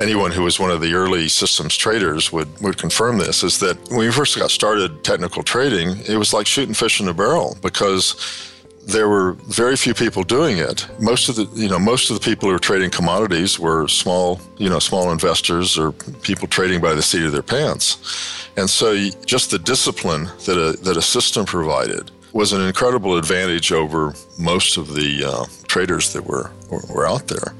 anyone who was one of the early systems traders would, would confirm this is that when we first got started technical trading, it was like shooting fish in a barrel because there were very few people doing it. Most of the, you know, most of the people who were trading commodities were small, you know, small investors or people trading by the seat of their pants. And so just the discipline that a, that a system provided was an incredible advantage over most of the uh, traders that were, were out there.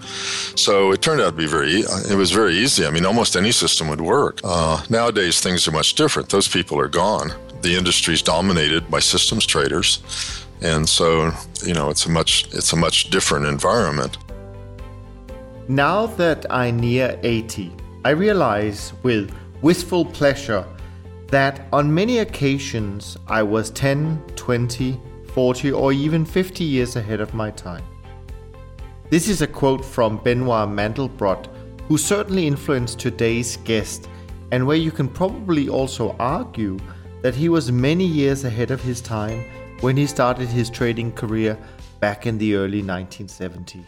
So it turned out to be very, it was very easy. I mean, almost any system would work. Uh, nowadays, things are much different. Those people are gone. The industry is dominated by systems traders and so you know it's a much it's a much different environment now that i near 80 i realize with wistful pleasure that on many occasions i was 10 20 40 or even 50 years ahead of my time this is a quote from benoit mandelbrot who certainly influenced today's guest and where you can probably also argue that he was many years ahead of his time when he started his trading career back in the early 1970s.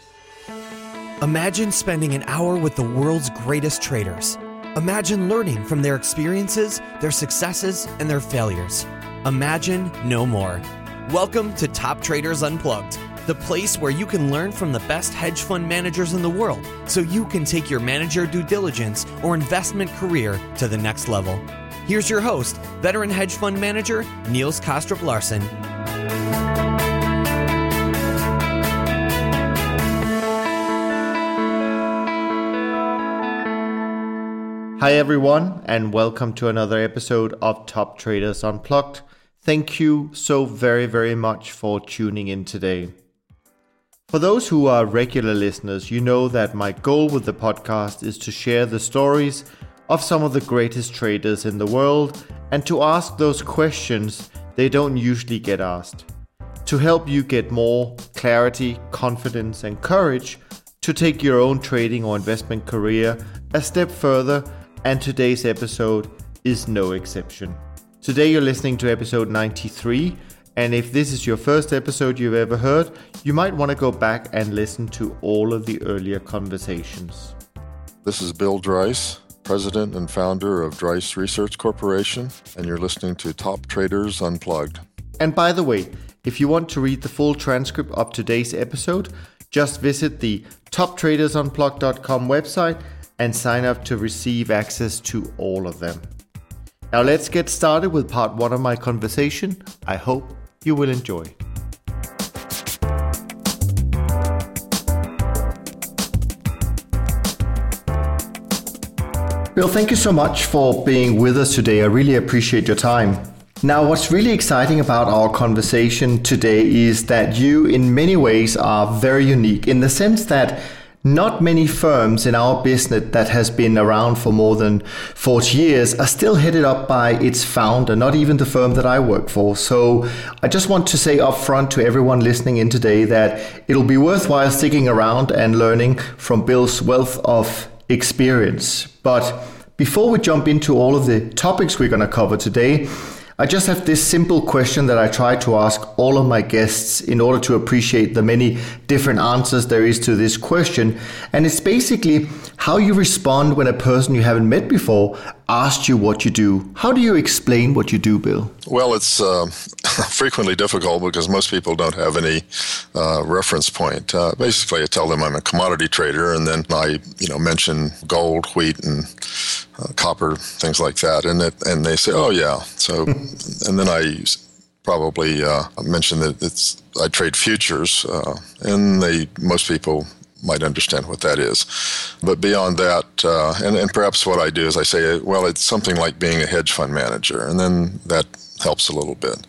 Imagine spending an hour with the world's greatest traders. Imagine learning from their experiences, their successes, and their failures. Imagine no more. Welcome to Top Traders Unplugged, the place where you can learn from the best hedge fund managers in the world so you can take your manager due diligence or investment career to the next level. Here's your host, veteran hedge fund manager Niels Kaastrup Larsen. Hi, everyone, and welcome to another episode of Top Traders Unplugged. Thank you so very, very much for tuning in today. For those who are regular listeners, you know that my goal with the podcast is to share the stories of some of the greatest traders in the world and to ask those questions they don't usually get asked. To help you get more clarity, confidence, and courage to take your own trading or investment career a step further and today's episode is no exception. Today you're listening to episode 93, and if this is your first episode you've ever heard, you might want to go back and listen to all of the earlier conversations. This is Bill Dreiss, president and founder of Dreiss Research Corporation, and you're listening to Top Traders Unplugged. And by the way, if you want to read the full transcript of today's episode, just visit the toptradersunplugged.com website and sign up to receive access to all of them. Now let's get started with part one of my conversation. I hope you will enjoy. Bill, thank you so much for being with us today. I really appreciate your time. Now, what's really exciting about our conversation today is that you, in many ways, are very unique in the sense that not many firms in our business that has been around for more than 40 years are still headed up by its founder, not even the firm that I work for. So I just want to say upfront to everyone listening in today that it'll be worthwhile sticking around and learning from Bill's wealth of experience. But before we jump into all of the topics we're going to cover today, I just have this simple question that I try to ask all of my guests in order to appreciate the many different answers there is to this question. And it's basically how you respond when a person you haven't met before asked you what you do. How do you explain what you do, Bill? Well, it's uh, frequently difficult because most people don't have any uh, reference point. Uh, basically, I tell them I'm a commodity trader, and then I, you know, mention gold, wheat, and uh, copper, things like that, and it, and they say, "Oh yeah." So, and then I probably uh, mention that it's I trade futures, uh, and they most people might understand what that is. But beyond that, uh, and, and perhaps what I do is I say, well, it's something like being a hedge fund manager, and then that helps a little bit.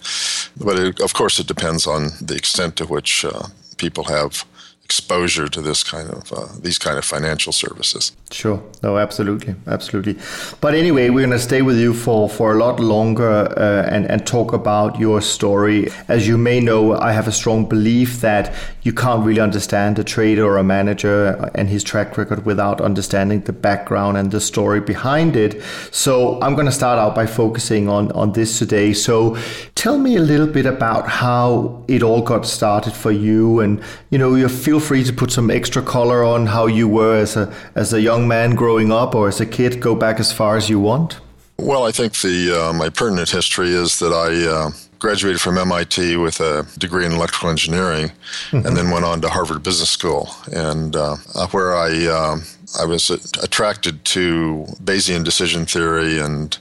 But it, of course, it depends on the extent to which uh, people have exposure to this kind of uh, these kind of financial services. Sure. No, absolutely, absolutely. But anyway, we're going to stay with you for for a lot longer uh, and and talk about your story. As you may know, I have a strong belief that you can't really understand a trader or a manager and his track record without understanding the background and the story behind it. So I'm going to start out by focusing on, on this today. So tell me a little bit about how it all got started for you. And, you know, you feel free to put some extra color on how you were as a, as a young man growing up or as a kid. Go back as far as you want. Well, I think the uh, my pertinent history is that I uh, graduated from MIT with a degree in electrical engineering, mm-hmm. and then went on to Harvard Business School, and uh, where I um, I was attracted to Bayesian decision theory, and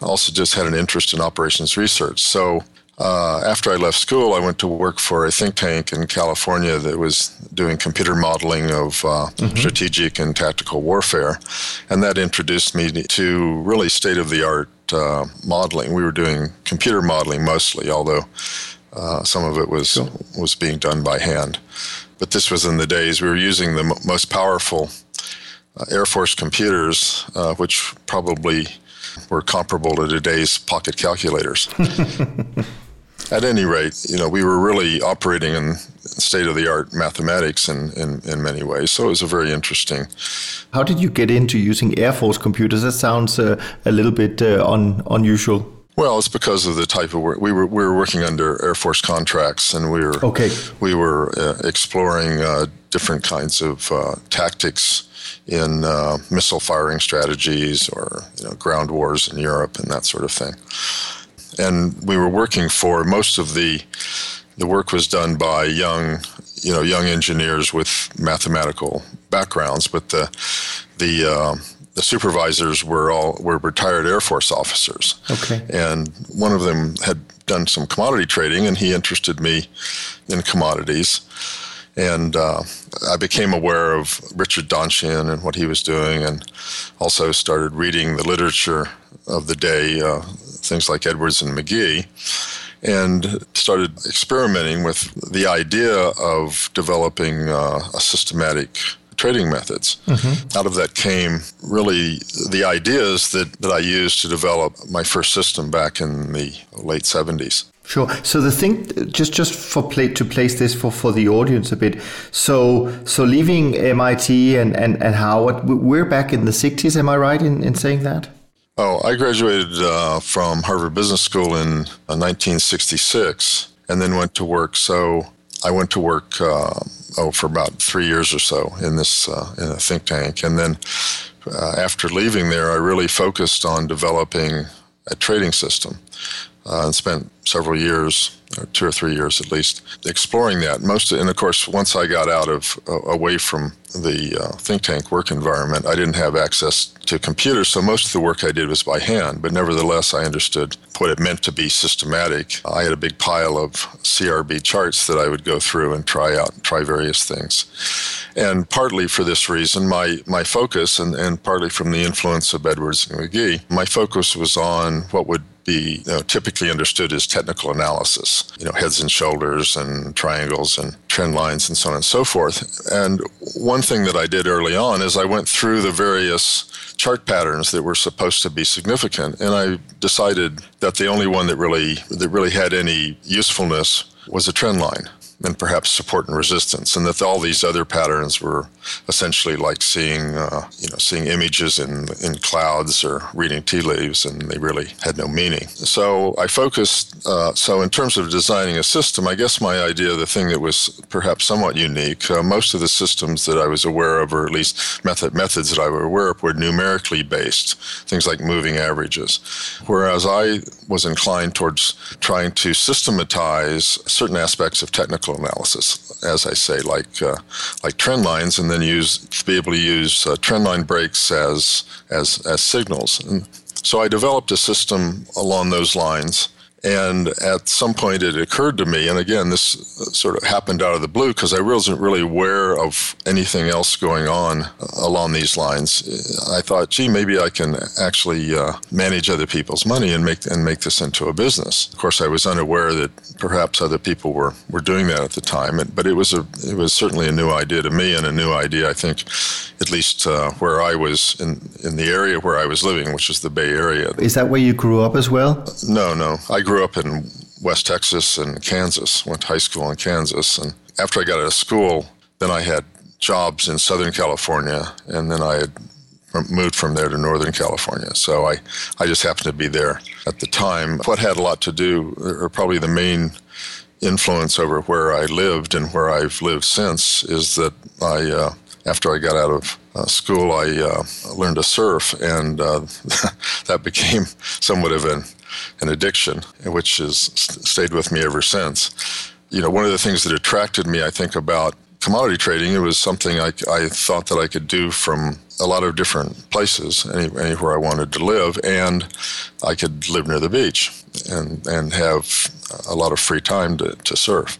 also just had an interest in operations research. So uh, after I left school, I went to work for a think tank in California that was doing computer modeling of uh, mm-hmm. strategic and tactical warfare. And that introduced me to really state of the art uh, modeling. We were doing computer modeling mostly, although uh, some of it was, cool. was being done by hand. But this was in the days we were using the m- most powerful uh, Air Force computers, uh, which probably were comparable to today's pocket calculators. at any rate, you know, we were really operating in state of the art mathematics in, in, in, many ways. So it was a very interesting. How did you get into using Air Force computers? That sounds uh, a little bit uh, un, unusual. Well, it's because of the type of work we were. We were working under Air Force contracts, and we were okay. We were uh, exploring uh, different kinds of uh, tactics in uh, missile firing strategies, or you know, ground wars in Europe, and that sort of thing and we were working for most of the the work was done by young you know young engineers with mathematical backgrounds, but the the uh, the supervisors were all were retired Air Force officers. Okay. And one of them had done some commodity trading, and he interested me in commodities. And uh, I became aware of Richard Donchian and what he was doing, and also started reading the literature of the day, uh, things like Edwards and Magee, and started experimenting with the idea of developing uh, a systematic trading methods. Mm-hmm. Out of that came really the ideas that, that I used to develop my first system back in the late 70s. Sure. So the thing, just just for play to place this for, for the audience a bit. So so leaving MIT and, and, and Harvard, we're back in the 60s. Am I right in, in saying that? Oh, I graduated uh, from Harvard Business School in uh, 1966 and then went to work. So I went to work uh, oh for about three years or so in this uh, in a think tank, and then uh, after leaving there, I really focused on developing a trading system uh, and spent several years or two or three years at least, exploring that. Most, and of course, once I got out of uh, away from the uh, think tank work environment, I didn't have access to computers, so most of the work I did was by hand. But nevertheless, I understood what it meant to be systematic. I had a big pile of CRB charts that I would go through and try out, and try various things. And partly for this reason, my my focus, and, and partly from the influence of Edwards and Magee, my focus was on what would be you know, typically understood as technical analysis, you know, heads and shoulders and triangles and trend lines and so on and so forth. And one thing that I did early on is I went through the various chart patterns that were supposed to be significant, and I decided that the only one that really that really had any usefulness was a trend line and perhaps support and resistance, and that all these other patterns were essentially like seeing, uh, you know, seeing images in in clouds or reading tea leaves, and they really had no meaning. So I focused. Uh, so in terms of designing a system, I guess my idea, the thing that was perhaps somewhat unique, uh, most of the systems that I was aware of, or at least method methods that I was aware of, were numerically based, things like moving averages, whereas I was inclined towards trying to systematize certain aspects of technical analysis, as I say, like uh, like trend lines, and then use to be able to use uh, trend line breaks as as as signals. And so I developed a system along those lines and at some point, it occurred to me, and again, this sort of happened out of the blue because I wasn't really aware of anything else going on along these lines. I thought, gee, maybe I can actually uh, manage other people's money and make and make this into a business. Of course, I was unaware that perhaps other people were, were doing that at the time, but it was a it was certainly a new idea to me and a new idea, I think, at least uh, where I was in in the area where I was living, which is the Bay Area. Is that where you grew up as well? No, no, I grew up in West Texas and Kansas. Went to high school in Kansas, and after I got out of school, then I had jobs in Southern California, and then I had moved from there to Northern California. So I, I just happened to be there at the time. What had a lot to do, or probably the main influence over where I lived and where I've lived since, is that I, uh, after I got out of uh, school, I uh, learned to surf, and uh, that became somewhat of an, an addiction, which has stayed with me ever since. You know, one of the things that attracted me, I think, about commodity trading, it was something I, I thought that I could do from a lot of different places, any, anywhere I wanted to live, and I could live near the beach and, and have a lot of free time to, to surf.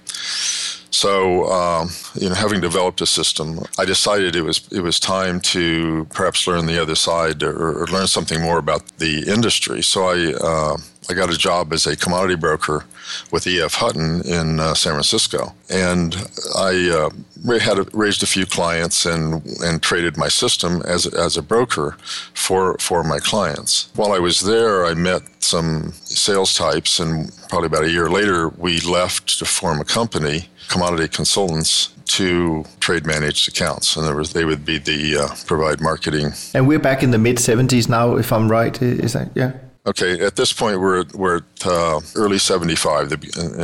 So, um, you know, having developed a system, I decided it was it was time to perhaps learn the other side or, or learn something more about the industry. So I uh, I got a job as a commodity broker with EF Hutton in uh, San Francisco, and I uh, had a, raised a few clients and and traded my system as as a broker for for my clients. While I was there, I met some sales types, and probably about a year later, we left to form a company commodity consultants to trade managed accounts, and there was they would be the uh, provide marketing. And we're back in the mid '70s now, if I'm right. Is that yeah? Okay, at this point we're we're at uh, early '75, the,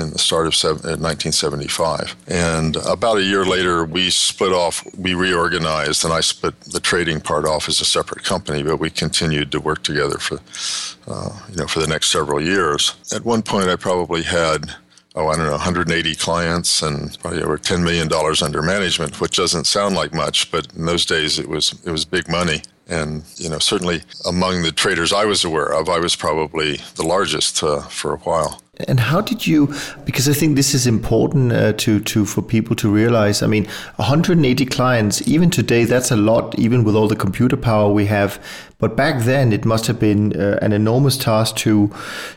in the start of 1975, and about a year later we split off, we reorganized, and I split the trading part off as a separate company, but we continued to work together for, uh, you know, for the next several years. At one point, I probably had oh, I don't know, 180 clients and probably over $10 million under management, which doesn't sound like much, but in those days it was it was big money. And you know, certainly among the traders I was aware of, I was probably the largest uh, for a while. And how did you? Because I think this is important uh, to to for people to realize. I mean, 180 clients, even today, that's a lot, even with all the computer power we have. But back then, it must have been uh, an enormous task to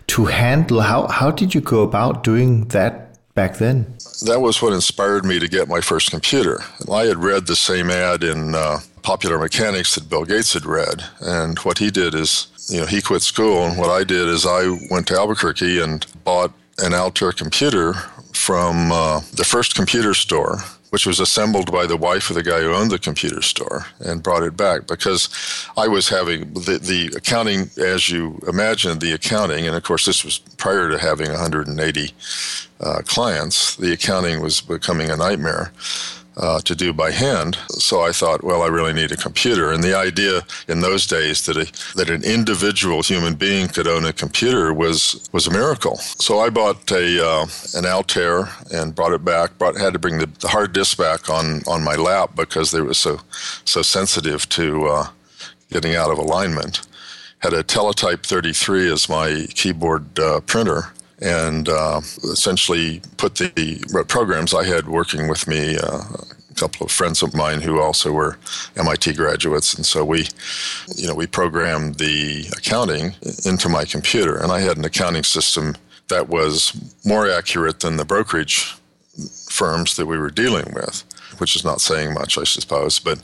to handle. How how did you go about doing that back then? That was what inspired me to get my first computer. I had read the same ad in uh, Popular Mechanics that Bill Gates had read, and what he did is you know, he quit school, and what I did is I went to Albuquerque and bought an Altair computer from uh, the first computer store, which was assembled by the wife of the guy who owned the computer store, and brought it back because I was having the, the accounting, as you imagine, the accounting, and of course, this was prior to having 180 uh, clients, the accounting was becoming a nightmare uh, to do by hand. So I thought, well, I really need a computer. And the idea in those days that a, that an individual human being could own a computer was was a miracle. So I bought a uh, an Altair and brought it back. Brought had to bring the, the, hard disk back on on my lap because they were so so sensitive to uh, getting out of alignment. Had a Teletype 33 as my keyboard uh, printer and uh, essentially put the programs I had working with me. Uh, a couple of friends of mine who also were MIT graduates, and so we, you know, we programmed the accounting into my computer, and I had an accounting system that was more accurate than the brokerage firms that we were dealing with which is not saying much, I suppose. But,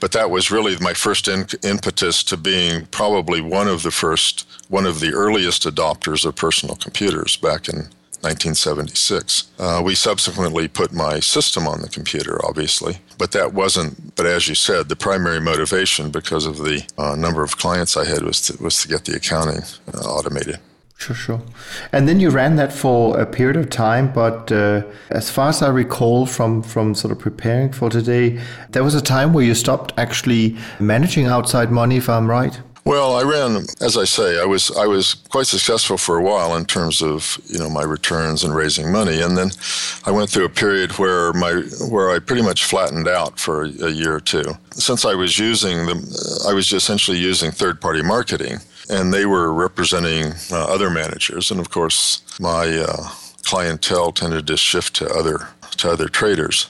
but that was really my first in, impetus to being probably one of the first, one of the earliest adopters of personal computers back in 1976. Uh, we subsequently put my system on the computer, obviously, but that wasn't. But as you said, the primary motivation, because of the uh, number of clients I had, was to, was to get the accounting uh, automated. Sure, sure. And then you ran that for a period of time, but uh, as far as I recall from from sort of preparing for today, there was a time where you stopped actually managing outside money, if I'm right. Well, I ran, as I say, I was I was quite successful for a while in terms of you know my returns and raising money, and then I went through a period where my where I pretty much flattened out for a year or two. Since I was using the, I was essentially using third party marketing and they were representing uh, other managers. And of course, my uh, clientele tended to shift to other to other traders.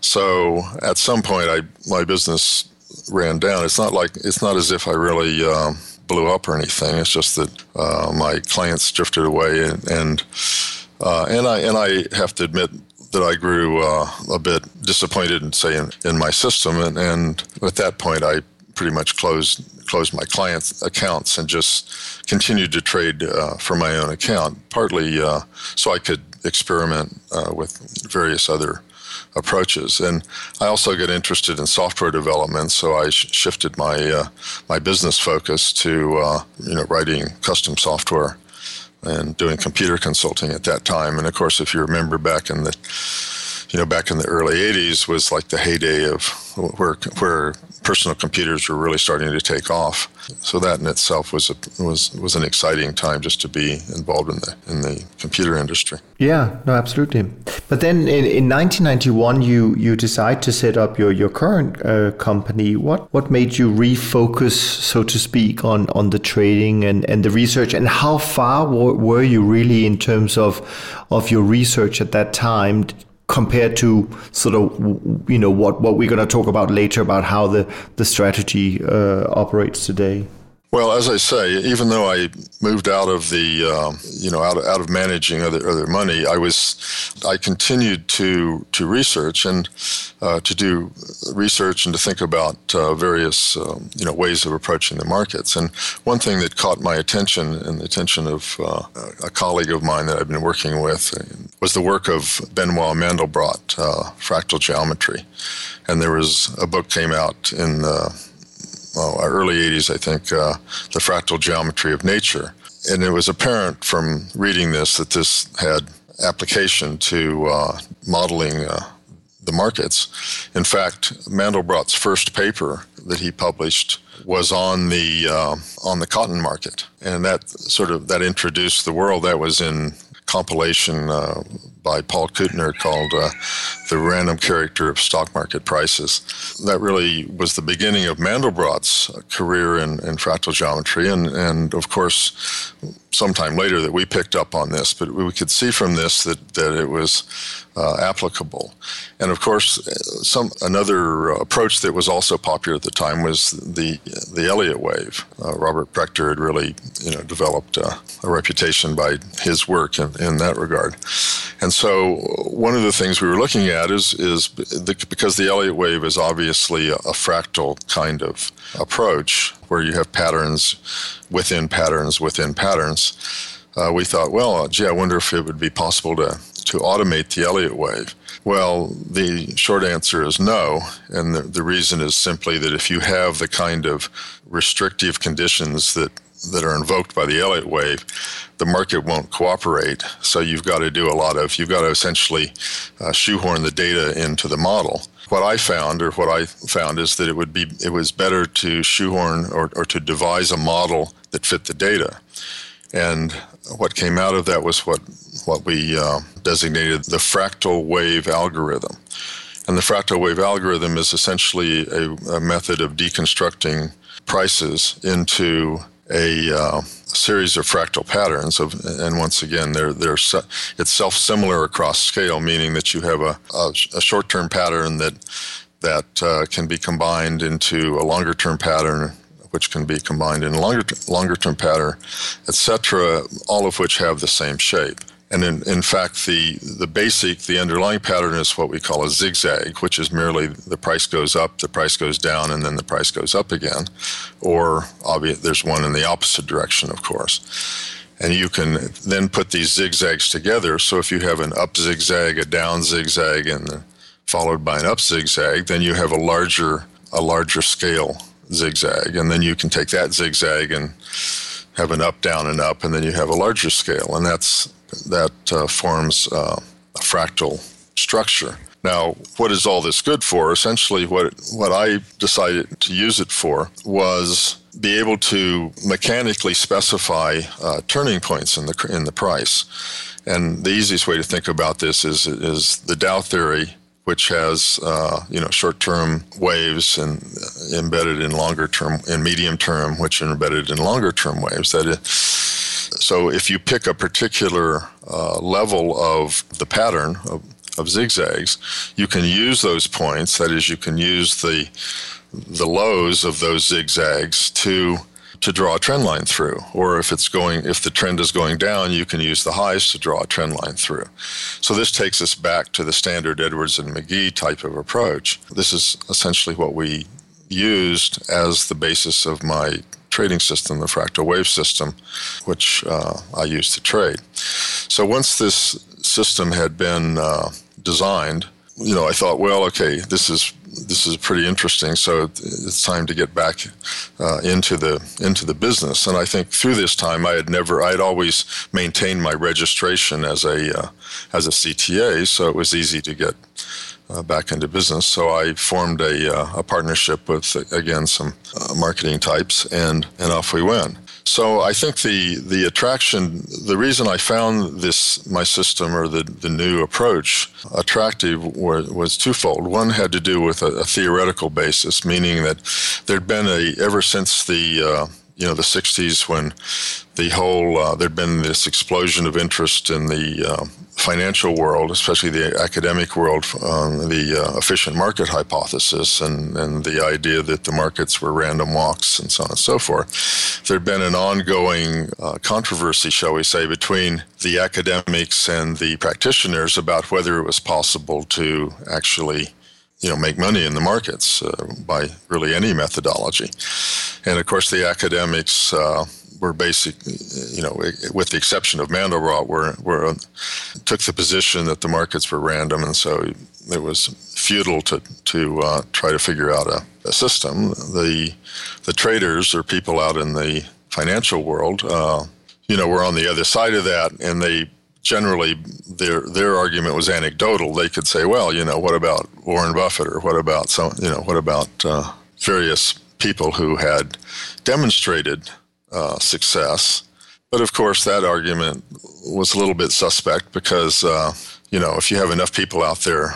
So at some point, I my business ran down. It's not like it's not as if I really um, blew up or anything. It's just that uh, my clients drifted away, and and, uh, and I and I have to admit that I grew uh, a bit disappointed, in, say, in, in my system, and, and at that point, I pretty much closed closed my clients' accounts and just continued to trade uh, for my own account, partly uh, so I could experiment uh, with various other approaches. And I also got interested in software development, so I sh- shifted my uh, my business focus to uh, you know writing custom software and doing computer consulting at that time. And of course, if you remember back in the you know back in the early 80s was like the heyday of where where personal computers were really starting to take off. So that in itself was a, was was an exciting time just to be involved in the in the computer industry. Yeah, no, absolutely. But then in, in 1991, you you decide to set up your your current uh, company. What what made you refocus, so to speak, on on the trading and and the research? And how far were, you really in terms of of your research at that time? Compared to sort of you know what what we're going to talk about later about how the the strategy uh, operates today well, as I say, even though I moved out of the, um, you know, out of, out of managing other other money, I was, I continued to to research and uh, to do research and to think about uh, various, um, you know, ways of approaching the markets. And one thing that caught my attention and the attention of uh, a colleague of mine that I've been working with was the work of Benoit Mandelbrot, uh, fractal geometry. And there was a book came out in the well, early 80s, I think, uh, The Fractal Geometry of Nature. And it was apparent from reading this that this had application to uh, modeling uh, the markets. In fact, Mandelbrot's first paper that he published was on the uh, on the cotton market, and that sort of that introduced the world. That was in compilation uh, by Paul Cootner called uh, The Random Character of Stock Market Prices. That really was the beginning of Mandelbrot's career in, in fractal geometry, and, and of course, sometime later that we picked up on this, but we could see from this that, that it was uh, applicable. And of course, some another approach that was also popular at the time was the the Elliott wave. Uh, Robert Prechter had really you know developed uh, a reputation by his work in, in that regard. And so one of the things we were looking at is is the, because the Elliott wave is obviously a, a fractal kind of approach where you have patterns within patterns within patterns. Uh, we thought, well, gee, I wonder if it would be possible to to automate the Elliott wave? Well, the short answer is no. And the, the reason is simply that if you have the kind of restrictive conditions that that are invoked by the Elliott wave, the market won't cooperate. So you've got to do a lot of, you've got to essentially uh, shoehorn the data into the model. What I found, or what I found, is that it would be, it was better to shoehorn or, or to devise a model that fit the data. And what came out of that was what, what we uh, designated the fractal wave algorithm. And the fractal wave algorithm is essentially a, a method of deconstructing prices into a uh, series of fractal patterns of, and once again they're, they're it's self-similar across scale meaning that you have a, a, a short-term pattern that that uh, can be combined into a longer-term pattern which can be combined in longer longer term pattern, etc. All of which have the same shape. And in, in fact, the, the basic, the underlying pattern is what we call a zigzag, which is merely the price goes up, the price goes down, and then the price goes up again. Or obvious, there's one in the opposite direction, of course. And you can then put these zigzags together. So if you have an up zigzag, a down zigzag, and followed by an up zigzag, then you have a larger a larger scale zigzag, and then you can take that zigzag and have an up, down, and up, and then you have a larger scale, and that's that uh, forms uh, a fractal structure. Now, what is all this good for? Essentially, what what I decided to use it for was be able to mechanically specify uh, turning points in the in the price. And the easiest way to think about this is is the Dow theory which has uh, you know short-term waves and uh, embedded in longer-term and medium-term, which are embedded in longer-term waves. That is, so if you pick a particular uh, level of the pattern of, of zigzags, you can use those points. That is, you can use the the lows of those zigzags to to draw a trend line through. Or if it's going, if the trend is going down, you can use the highs to draw a trend line through. So this takes us back to the standard Edwards and Magee type of approach. This is essentially what we used as the basis of my trading system, the fractal wave system, which uh, I used to trade. So once this system had been uh, designed, you know, I thought, well, okay, this is this is pretty interesting. So it's time to get back uh, into the into the business. And I think through this time, I had never, I had always maintained my registration as a uh, as a CTA, so it was easy to get uh, back into business. So I formed a, uh, a partnership with again some uh, marketing types, and and off we went. So I think the the attraction, the reason I found this my system or the the new approach attractive was, was twofold. One had to do with a, a, theoretical basis, meaning that there'd been a ever since the uh, you know the 60s when the whole uh, there'd been this explosion of interest in the uh, financial world, especially the academic world, um, the uh, efficient market hypothesis and, and the idea that the markets were random walks and so on and so forth. There had been an ongoing uh, controversy, shall we say, between the academics and the practitioners about whether it was possible to actually you know make money in the markets uh, by really any methodology and of course the academics uh, were basic, you know, with the exception of Mandelbrot, were, were took the position that the markets were random, and so it was futile to to uh, try to figure out a, a, system. The the traders or people out in the financial world, uh, you know, were on the other side of that, and they generally their their argument was anecdotal. They could say, well, you know, what about Warren Buffett or what about some, you know, what about uh, various people who had demonstrated uh, success. But of course, that argument was a little bit suspect because, uh, you know, if you have enough people out there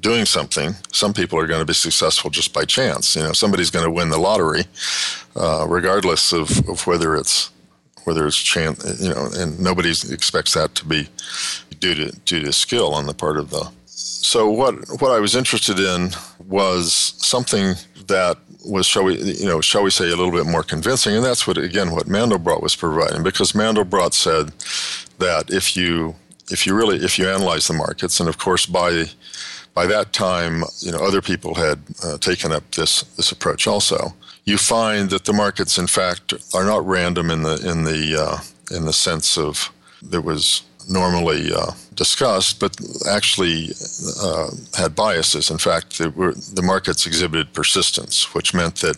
doing something, some people are going to be successful just by chance. You know, somebody's going to win the lottery, uh, regardless of, of whether it's whether it's chance. You know, and nobody expects that to be due to due to skill on the part of the. So what what I was interested in was something that was shall we you know shall we say a little bit more convincing and that's what again what Mandelbrot was providing because Mandelbrot said that if you if you really if you analyze the markets and of course by by that time you know other people had uh, taken up this this approach also you find that the markets in fact are not random in the in the uh, in the sense of there was normally uh, discussed, but actually uh, had biases. In fact, were, the markets exhibited persistence, which meant that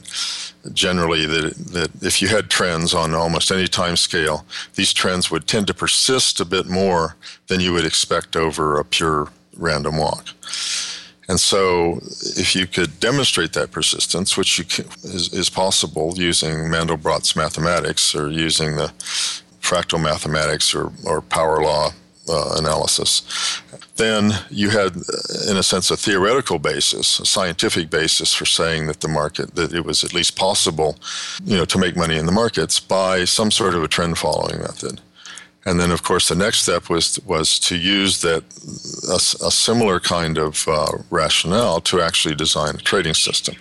generally that, that if you had trends on almost any time scale, these trends would tend to persist a bit more than you would expect over a pure random walk. And so, if you could demonstrate that persistence, which can, is, is possible using Mandelbrot's mathematics or using the fractal mathematics or, or power law uh, analysis. Then you had, uh, in a sense, a theoretical basis, a scientific basis for saying that the market, that it was at least possible, you know, to make money in the markets by some sort of a trend following method. And then, of course, the next step was was to use that a, a similar kind of uh, rationale to actually design a trading system.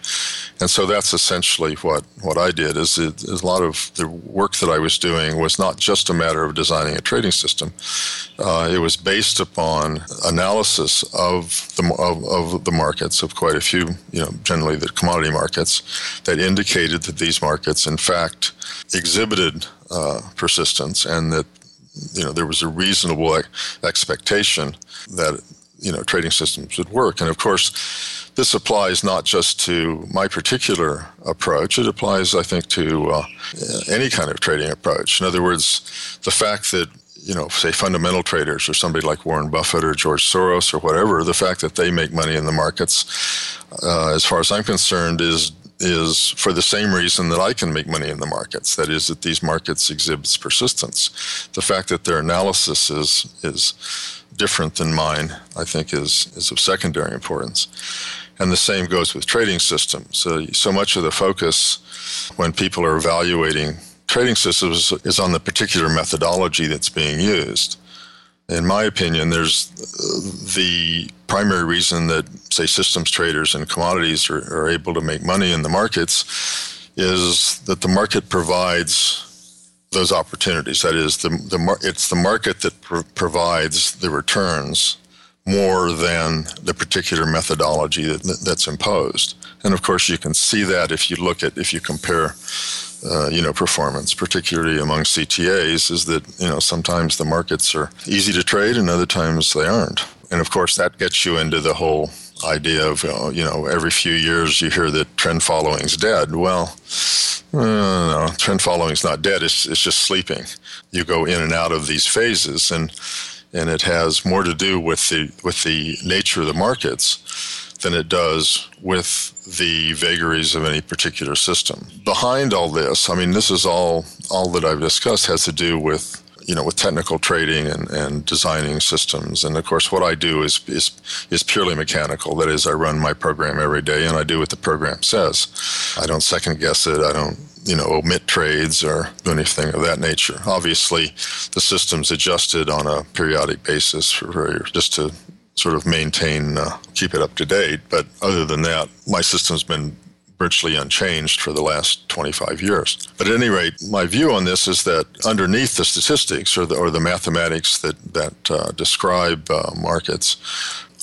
And so that's essentially what, what I did. Is, it, is a lot of the work that I was doing was not just a matter of designing a trading system. Uh, it was based upon analysis of the of, of the markets of quite a few, you know, generally the commodity markets, that indicated that these markets, in fact, exhibited uh, persistence and that you know there was a reasonable expectation that you know trading systems would work. And of course this applies not just to my particular approach it applies i think to uh, any kind of trading approach. In other words the fact that you know say fundamental traders or somebody like warren buffett or george soros or whatever the fact that they make money in the markets uh, as far as i'm concerned is is for the same reason that I can make money in the markets. That is, that these markets exhibits persistence. The fact that their analysis is is different than mine, I think, is is of secondary importance. And the same goes with trading systems. So, so much of the focus when people are evaluating trading systems is on the particular methodology that's being used in my opinion, there's uh, the primary reason that, say, systems traders and commodities are, are able to make money in the markets is that the market provides those opportunities. That is, the, the it's the market that pr- provides the returns more than the particular methodology that, that's imposed. And of course, you can see that if you look at if you compare uh, you know, performance, particularly among CTAs, is that you know sometimes the markets are easy to trade and other times they aren't. And of course, that gets you into the whole idea of you know every few years you hear that trend following is dead. Well, no, trend following is not dead. It's it's just sleeping. You go in and out of these phases, and and it has more to do with the with the nature of the markets than it does with the vagaries of any particular system. Behind all this, I mean, this is all all that I've discussed has to do with you know with technical trading and, and designing systems. And of course, what I do is is is purely mechanical. That is, I run my program every day, and I do what the program says. I don't second guess it. I don't you know omit trades or do anything of that nature. Obviously, the system's adjusted on a periodic basis for just to sort of maintain, uh, keep it up to date. But other than that, my system's been virtually unchanged for the last 25 years. But at any rate, my view on this is that underneath the statistics or the, or the mathematics that, that uh, describe uh, markets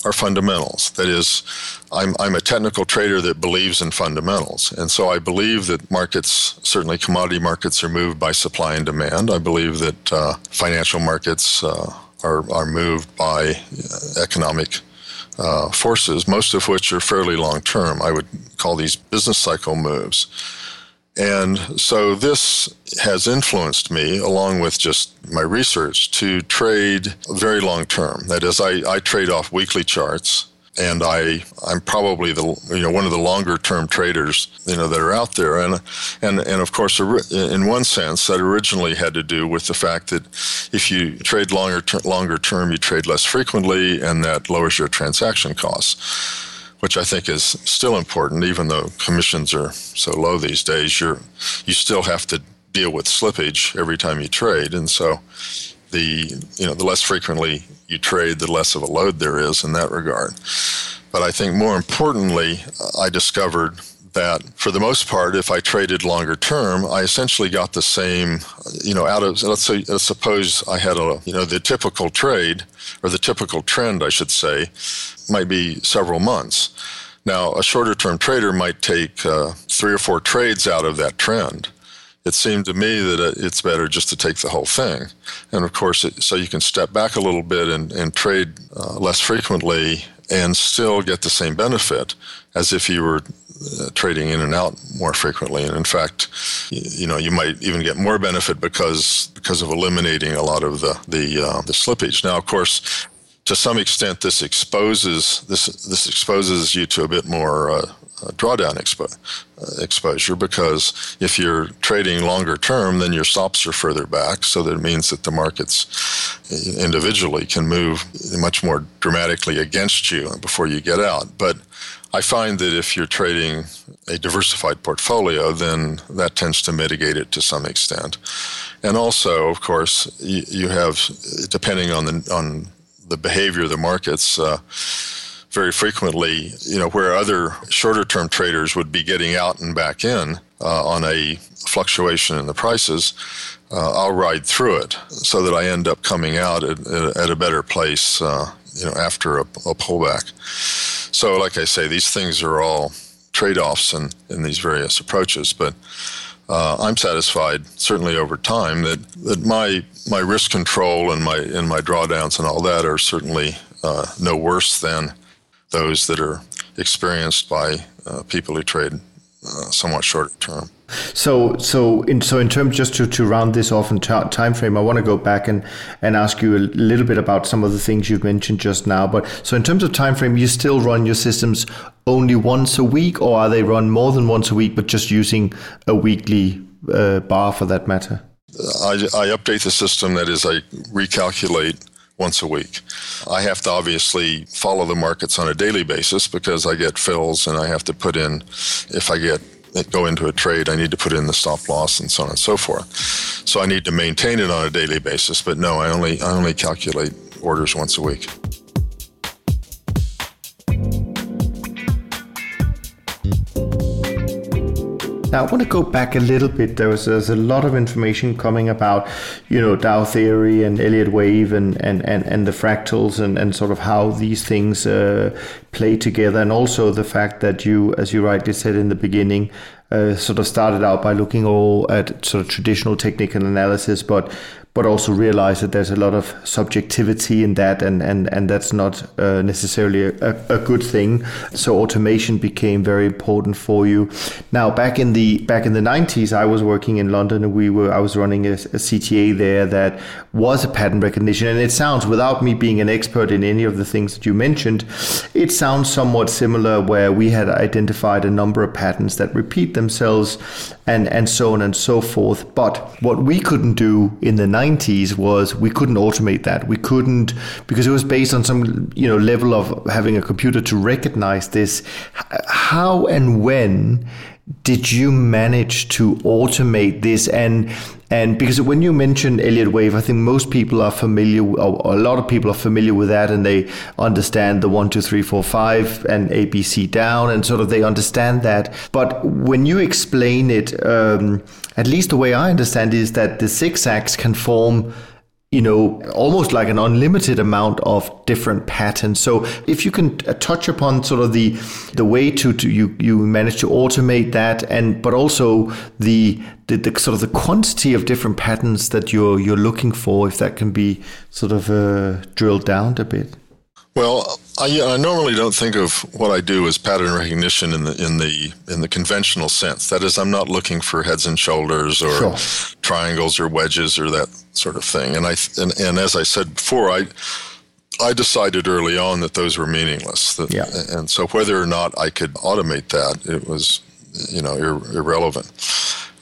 are fundamentals. That is, I'm, I'm a technical trader that believes in fundamentals. And so I believe that markets, certainly commodity markets, are moved by supply and demand. I believe that uh, financial markets uh, are, are moved by uh, economic uh, forces, most of which are fairly long term. I would call these business cycle moves. And so this has influenced me, along with just my research, to trade very long term. That is, I, I trade off weekly charts and I I'm probably the you know one of the longer term traders you know that are out there. And and and of course in one sense that originally had to do with the fact that if you trade longer ter- longer term you trade less frequently and that lowers your transaction costs which I think is still important. Even though commissions are so low these days you're you still have to deal with slippage every time you trade. And so the you know the less frequently you trade, the less of a load there is in that regard. But I think more importantly, I discovered that for the most part, if I traded longer term, I essentially got the same, you know, out of let's say let's suppose I had a you know the typical trade or the typical trend, I should say, might be several months. Now, a shorter term trader might take uh, three or four trades out of that trend it seemed to me that it's better just to take the whole thing. And of course, it, so you can step back a little bit and, and trade uh, less frequently and still get the same benefit as if you were uh, trading in and out more frequently. And in fact, you, you, know, you might even get more benefit because because of eliminating a lot of the the, uh, the slippage. Now, of course, to some extent, this exposes this this exposes you to a bit more uh, drawdown expo- uh, exposure because if you're trading longer term, then your stops are further back. So that means that the markets uh, individually can move much more dramatically against you before you get out. But I find that if you're trading a diversified portfolio, then that tends to mitigate it to some extent. And also, of course, you, you have, depending on the on the behavior of the markets. Uh, very frequently, you know, where other shorter term traders would be getting out and back in uh, on a fluctuation in the prices, uh, I'll ride through it so that I end up coming out at, at a better place, uh, you know, after a, a, pullback. So, like I say, these things are all trade-offs in, in these various approaches, but uh, I'm satisfied, certainly over time, that, that my my risk control and my and my drawdowns and all that are certainly uh, no worse than those that are experienced by uh, people who trade uh, somewhat shorter term. So, so in so in terms just to, to round this off in t- time frame, I want to go back and, and ask you a little bit about some of the things you've mentioned just now. But so in terms of time frame, you still run your systems only once a week, or are they run more than once a week, but just using a weekly uh, bar for that matter? I, I update the system. That is, I recalculate once a week. I have to obviously follow the markets on a daily basis because I get fills and I have to put in, if I get go into a trade, I need to put in the stop loss and so on and so forth. So I need to maintain it on a daily basis. But no, I only I only calculate orders once a week. Now, I want to go back a little bit. There was a lot of information coming about, you know, Dow theory and Elliott wave and, and, and, and the fractals and, and sort of how these things uh, play together. And also the fact that you, as you rightly said in the beginning, uh, sort of started out by looking all at sort of traditional technical analysis, but but also realize that there's a lot of subjectivity in that, and and and that's not uh, necessarily a, a, good thing. So automation became very important for you. Now, back in the back in the 90s, I was working in London, and we were I was running a, a CTA there that was a pattern recognition, and it sounds without me being an expert in any of the things that you mentioned, it sounds somewhat similar where we had identified a number of patterns that repeat themselves, and and so on and so forth. But what we couldn't do in the 90s 90s was we couldn't automate that. We couldn't because it was based on some you know level of having a computer to recognize this. How and when did you manage to automate this and and because when you mention Elliott wave, I think most people are familiar, or a lot of people are familiar with that, and they understand the one, two, three, four, five, and ABC down, and sort of they understand that. But when you explain it, um, at least the way I understand it, is that the zigzags can form you know, almost like an unlimited amount of different patterns. So if you can uh, touch upon sort of the the way to, to you you manage to automate that, and but also the, the, the sort of the quantity of different patterns that you're you're looking for, if that can be sort of uh, drilled down a bit. Well, I, I, normally don't think of what I do as pattern recognition in the in the in the conventional sense. That is, I'm not looking for heads and shoulders or sure. triangles or wedges or that sort of thing. And I and, and as I said before, I I decided early on that those were meaningless. That, yeah. And so whether or not I could automate that, it was you know ir- irrelevant.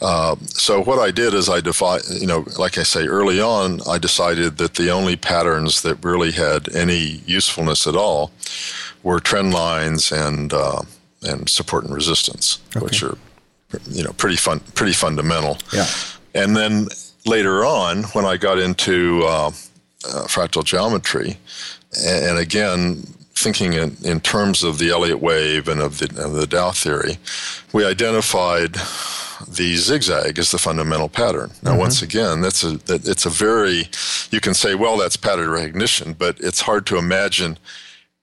Um, so what I did is I defined, you know, like I say early on, I decided that the only patterns that really had any usefulness at all were trend lines and uh, and support and resistance, okay. which are you know pretty fun, pretty fundamental. Yeah. And then later on, when I got into uh, uh, fractal geometry, and again thinking in, in terms of the Elliott wave and of the, of the Dow theory, we identified the zigzag as the fundamental pattern. Now, mm-hmm. once again, that's a that it's a very you can say, well, that's pattern recognition, but it's hard to imagine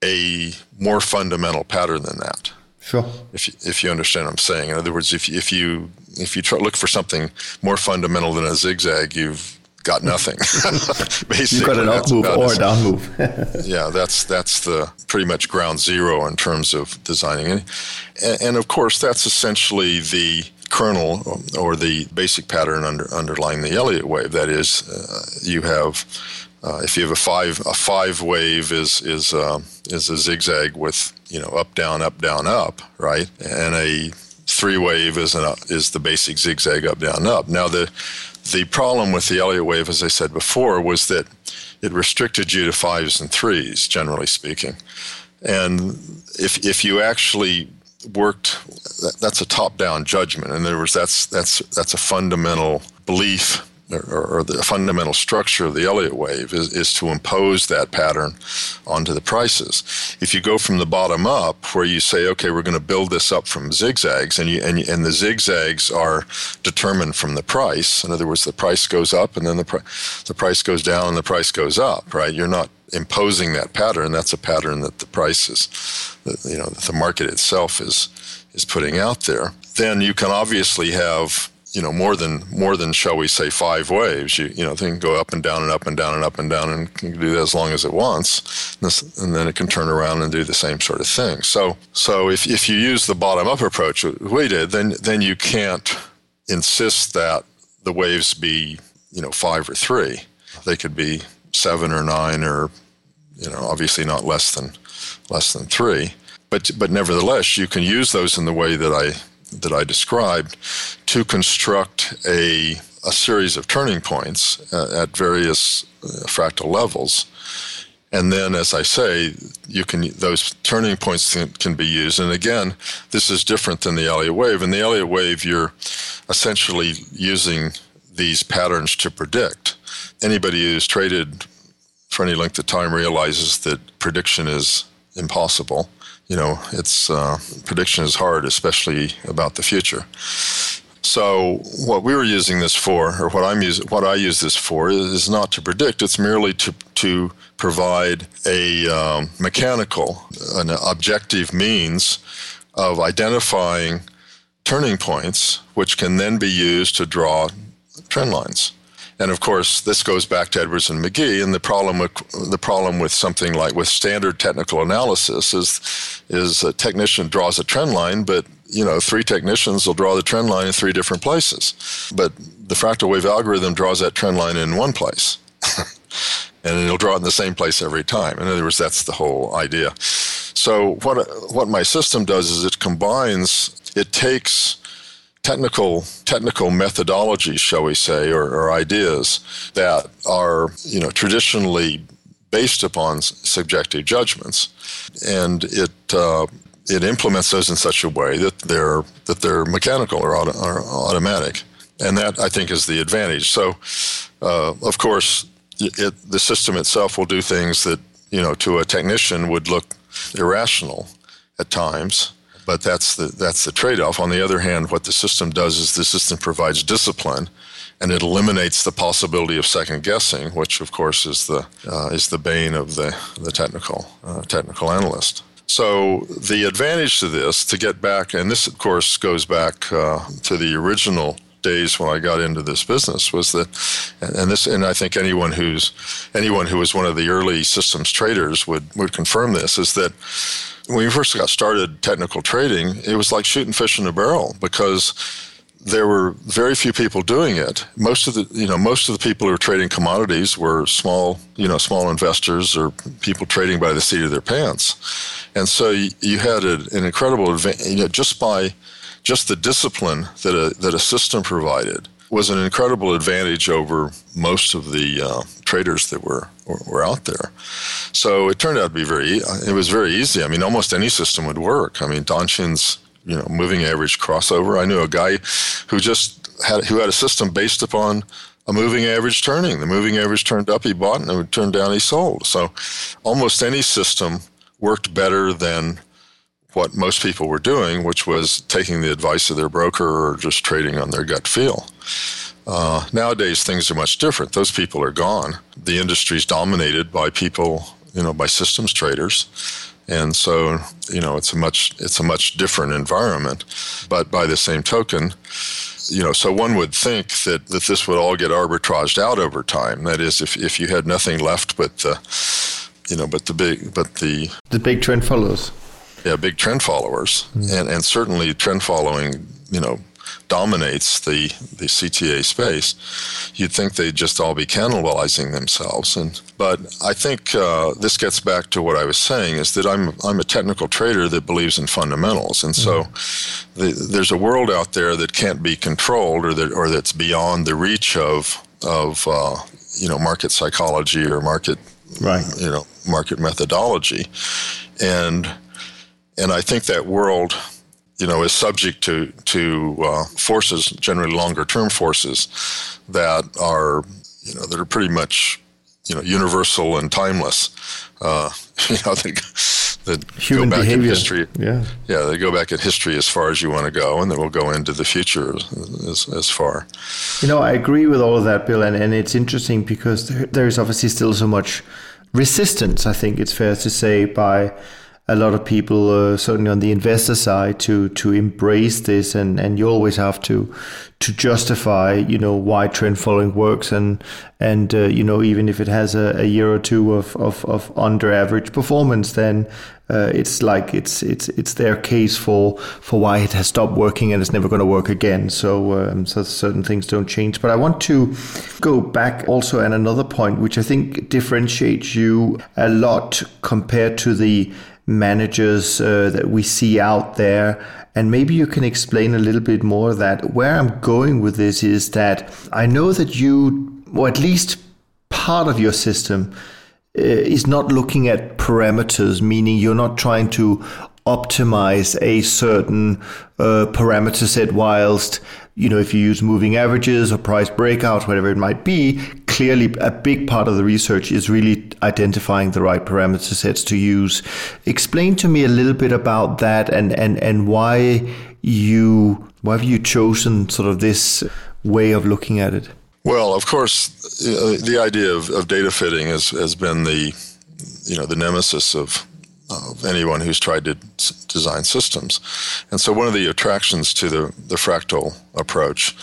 a more fundamental pattern than that. Sure. If you, if you understand what I'm saying, in other words, if if you if you try look for something more fundamental than a zigzag, you've got nothing. Basically, you've got an up move or a down move. yeah, that's that's the pretty much ground zero in terms of designing it, and, and of course that's essentially the kernel or the basic pattern under, underlying the Elliott wave. That is, uh, you have uh, if you have a five a five wave is is uh, is a zigzag with you know up down up down up right, and a three wave is an, is the basic zigzag up down up. Now the the problem with the Elliott wave, as I said before, was that it restricted you to fives and threes, generally speaking. And if if you actually worked that, that's a top-down judgment in other words that's that's that's a fundamental belief or, or, the fundamental structure of the Elliott wave is, is to impose that pattern onto the prices. If you go from the bottom up, where you say, okay, we're going to build this up from zigzags, and you, and, and the zigzags are determined from the price. In other words, the price goes up, and then the, the price goes down, and the price goes up. Right? You're not imposing that pattern. That's a pattern that the price is, you know, the market itself is is putting out there. Then you can obviously have you know more than more than shall we say five waves. You you know can go up and down and up and down and up and down and can do that as long as it wants, and then it can turn around and do the same sort of thing. So so if if you use the bottom up approach uh, we did, then then you can't insist that the waves be you know five or three. They could be seven or nine or you know obviously not less than less than three. But but nevertheless, you can use those in the way that I that I described to construct a, a series of turning points uh, at various uh, fractal levels. And then, as I say, you can those turning points can, can be used. And again, this is different than the Elliott wave. In the Elliott wave, you're essentially using these patterns to predict. Anybody who's traded for any length of time realizes that prediction is impossible you know, it's uh, prediction is hard, especially about the future. So what we were using this for, or what I'm using, what I use this for, is not to predict. It's merely to to provide a um, mechanical, an objective means of identifying turning points, which can then be used to draw trend lines. And of course, this goes back to Edwards and Magee. And the problem with the problem with something like with standard technical analysis is is a technician draws a trend line, but you know, three technicians will draw the trend line in three different places. But the fractal wave algorithm draws that trend line in one place. and it'll draw it in the same place every time. In other words, that's the whole idea. So what what my system does is it combines. It takes technical technical methodologies, shall we say, or, or ideas that are you know traditionally based upon subjective judgments, and it uh, it implements those in such a way that they're that they're mechanical or, auto, or automatic, and that I think is the advantage. So, uh, of course, it, the system itself will do things that you know to a technician would look irrational at times but that's the that's the trade-off. On the other hand what the system does is the system provides discipline and it eliminates the possibility of second guessing which of course is the uh, is the bane of the the technical uh, technical analyst. So the advantage to this to get back and this of course goes back uh, to the original days when I got into this business was that, and this, and I think anyone who's anyone who was one of the early systems traders would would confirm this is that when we first got started technical trading, it was like shooting fish in a barrel because there were very few people doing it. Most of the, you know, most of the people who were trading commodities were small, you know, small investors or people trading by the seat of their pants. And so you, you had a, an incredible advantage, you know, just by just the discipline that a, that a system provided was an incredible advantage over most of the uh, traders that were, were, were out there. So it turned out to be very it was very easy. I mean, almost any system would work. I mean, Donchian's you know moving average crossover. I knew a guy who just had who had a system based upon a moving average turning. The moving average turned up, he bought, and it turned down, he sold. So almost any system worked better than what most people were doing, which was taking the advice of their broker or just trading on their gut feel. Uh, nowadays, things are much different. Those people are gone. The industry is dominated by people, you know, by systems traders, and so you know it's a much it's a much different environment. But by the same token, you know, so one would think that, that this would all get arbitraged out over time. That is, if, if you had nothing left but the, you know, but the big, but the the big trend follows yeah, big trend followers, mm. and and certainly trend following, you know, dominates the the CTA space. You'd think they'd just all be cannibalizing themselves, and but I think uh, this gets back to what I was saying is that I'm I'm a technical trader that believes in fundamentals, and so mm. the, there's a world out there that can't be controlled or that or that's beyond the reach of of uh, you know market psychology or market right you know market methodology, and and I think that world, you know, is subject to to uh, forces, generally longer term forces, that are you know that are pretty much you know universal and timeless. Uh, you know, that, that Human go back behavior. in history. Yeah, yeah, they go back in history as far as you want to go, and then we'll go into the future as, as far. You know, I agree with all of that, Bill, and, and it's interesting because there, there is obviously still so much resistance. I think it's fair to say by a lot of people, uh, certainly on the investor side, to to embrace this, and and you always have to to justify, you know, why trend following works, and and uh, you know, even if it has a, a year or two of, of, of under average performance, then uh, it's like it's it's it's their case for for why it has stopped working and it's never going to work again. So um, so certain things don't change. But I want to go back also at another point, which I think differentiates you a lot compared to the managers uh, that we see out there. And maybe you can explain a little bit more that where I'm going with this is that I know that you, or at least part of your system, uh, is not looking at parameters, meaning you're not trying to optimize a certain uh, parameter set whilst you know if you use moving averages or price breakouts whatever it might be clearly a big part of the research is really identifying the right parameter sets to use. Explain to me a little bit about that and and and why you why have you chosen sort of this way of looking at it? Well of course the idea of, of data fitting has, has been the you know the nemesis of of anyone who's tried to design systems. And so one of the attractions to the, the fractal approach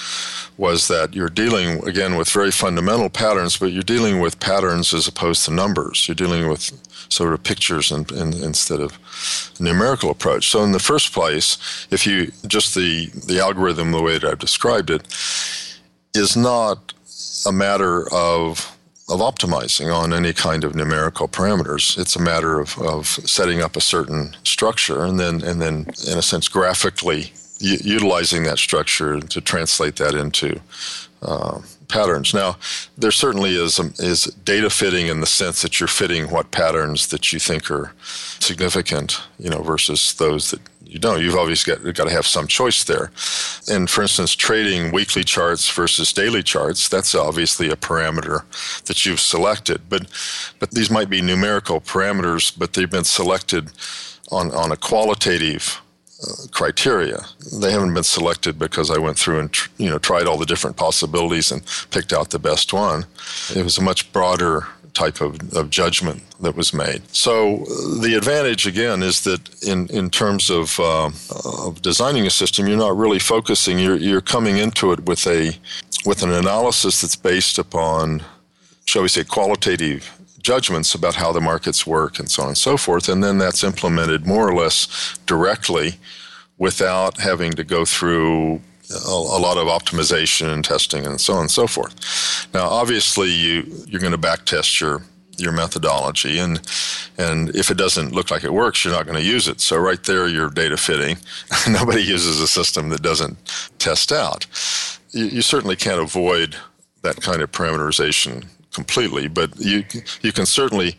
was that you're dealing, again, with very fundamental patterns, but you're dealing with patterns as opposed to numbers. You're dealing with sort of pictures instead of numerical approach. So in the first place, if you just the, the algorithm, the way that I've described it, is not a matter of of optimizing on any kind of numerical parameters. It's a matter of, of setting up a certain structure and then and then in a sense graphically utilizing that structure to translate that into uh, patterns. Now, there certainly is um, is data fitting in the sense that you're fitting what patterns that you think are significant, you know, versus those that you don't. You've obviously got, got to have some choice there. And for instance, trading weekly charts versus daily charts, that's obviously a parameter that you've selected. But but these might be numerical parameters, but they've been selected on, on a qualitative criteria. They haven't been selected because I went through and you know tried all the different possibilities and picked out the best one. It was a much broader type of, of judgment that was made. So the advantage again is that in, in terms of, uh, of designing a system, you're not really focusing. You're, you're coming into it with a with an analysis that's based upon, shall we say, qualitative judgments about how the markets work and so on and so forth, and then that's implemented more or less directly without having to go through a, a, lot of optimization and testing and so on and so forth. Now, obviously, you you're going to backtest your your methodology, and and if it doesn't look like it works, you're not going to use it. So right there, you're data fitting. Nobody uses a system that doesn't test out. You, you certainly can't avoid that kind of parameterization completely, but you you can certainly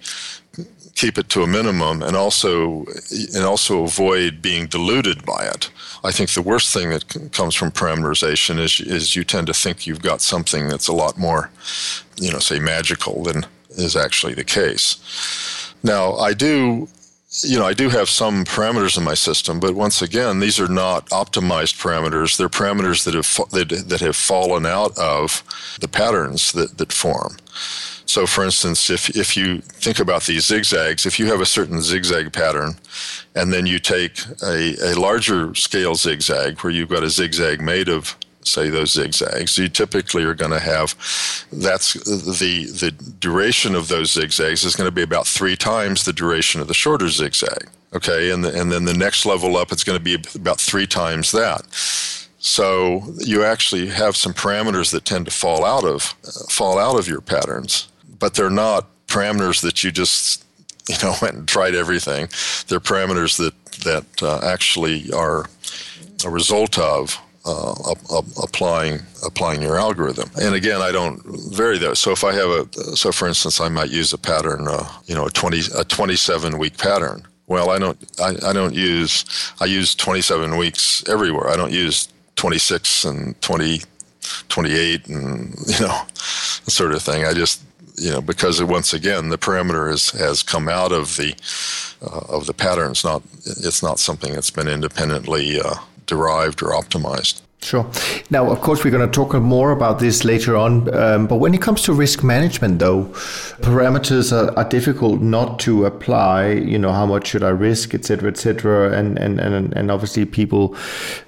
keep it to a minimum and also and also avoid being diluted by it. I think the worst thing that comes from parameterization is is you tend to think you've got something that's a lot more, you know, say magical than is actually the case. Now, I do you know, I do have some parameters in my system, but once again, these are not optimized parameters. They're parameters that have that, that have fallen out of the patterns that, that form. So, for instance, if, if you think about these zigzags, if you have a certain zigzag pattern, and then you take a, a larger scale zigzag where you've got a zigzag made of say those zigzags. You typically are going to have that's the the duration of those zigzags is going to be about three times the duration of the shorter zigzag okay? And the, and then the next level up it's going to be about three times that. So you actually have some parameters that tend to fall out of fall out of your patterns but they're not parameters that you just you know went and tried everything. They're parameters that that uh, actually are a result of uh, applying applying your algorithm. And again, I don't vary those. So if I have a so for instance, I might use a pattern, uh, you know, a twenty a twenty seven week pattern. Well, I don't I, I don't use I use twenty seven weeks everywhere. I don't use twenty six and 20, 28 and you know sort of thing. I just you know, because once again the parameter has, has come out of the uh, of the pattern. It's not it's not something that's been independently uh, derived or optimized. Sure. Now, of course, we're going to talk more about this later on. Um, but when it comes to risk management, though, parameters are, are, difficult not to apply. You know, how much should I risk, et cetera, et cetera. And and and, and obviously, people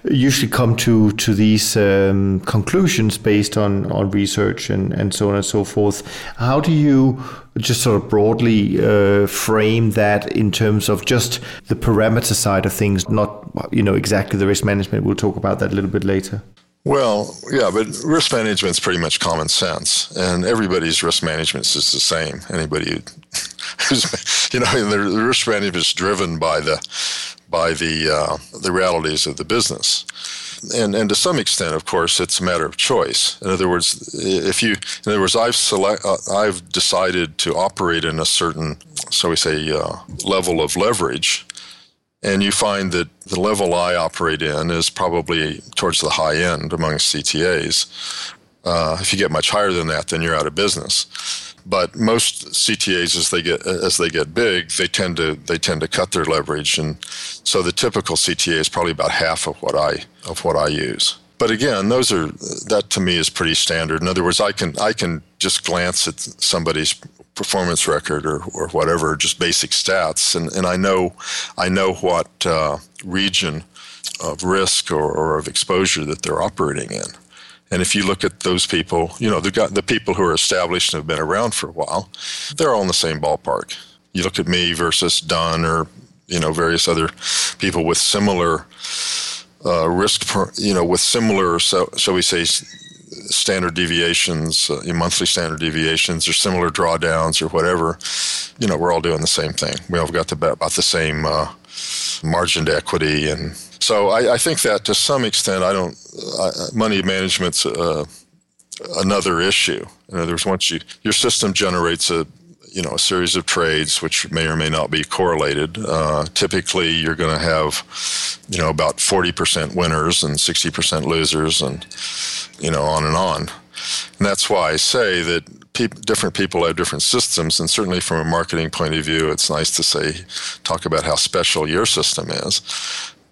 usually come to to these um, conclusions based on on research and and so on and so forth. How do you just sort of broadly uh, frame that in terms of just the parameter side of things, not you know exactly the risk management. We'll talk about that a little bit later. Well, yeah, but risk management is pretty much common sense, and everybody's risk management is the same. Anybody who's, you know, the risk management is driven by the by the uh, the realities of the business and and to some extent, of course, it's a matter of choice. In other words, if you, in other words, I've select, uh, I've decided to operate in a certain, so we say, uh, level of leverage, and you find that the level I operate in is probably towards the high end among CTAs. Uh, if you get much higher than that, then you're out of business. But most CTAs, as they get as they get big, they tend to they tend to cut their leverage, and so the typical CTA is probably about half of what I of what I use. But again, those are that to me is pretty standard. In other words, I can I can just glance at somebody's performance record or, or whatever, just basic stats, and, and I know I know what uh, region of risk or, or of exposure that they're operating in. And if you look at those people, you know, the, the people who are established and have been around for a while, they're all in the same ballpark. You look at me versus Dunn or, you know, various other people with similar uh, risk, per, you know, with similar, so, shall we say, standard deviations, uh, monthly standard deviations, or similar drawdowns, or whatever, you know, we're all doing the same thing. We all got about the same uh, margin to equity, and so I, I, think that to some extent, I don't. Money management's uh, another issue. In other words, once you your system generates a you know a series of trades which may or may not be correlated. Uh, typically, you're going to have you know about 40% winners and 60% losers, and you know on and on. And that's why I say that different people have different systems, and certainly from a marketing point of view, it's nice to say talk about how special your system is.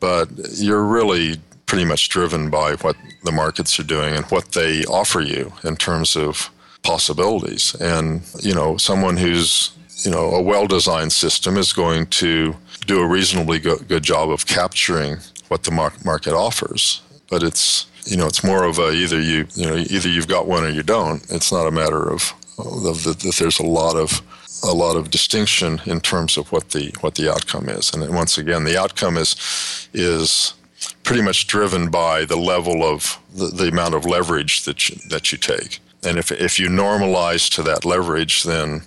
But you're really pretty much driven by what the markets are doing and what they offer you in terms of possibilities. And, you know, someone who's, you know, a well designed system is going to do a reasonably good, good job of capturing what the market offers. But it's, you know, it's more of a either you, you know, either you've got one or you don't. It's not a matter of, of that there's a lot of a lot of distinction in terms of what the what the outcome is. And once again, the outcome is is pretty much driven by the level of the, the amount of leverage that you, that you take. And if, if you normalize to that leverage, then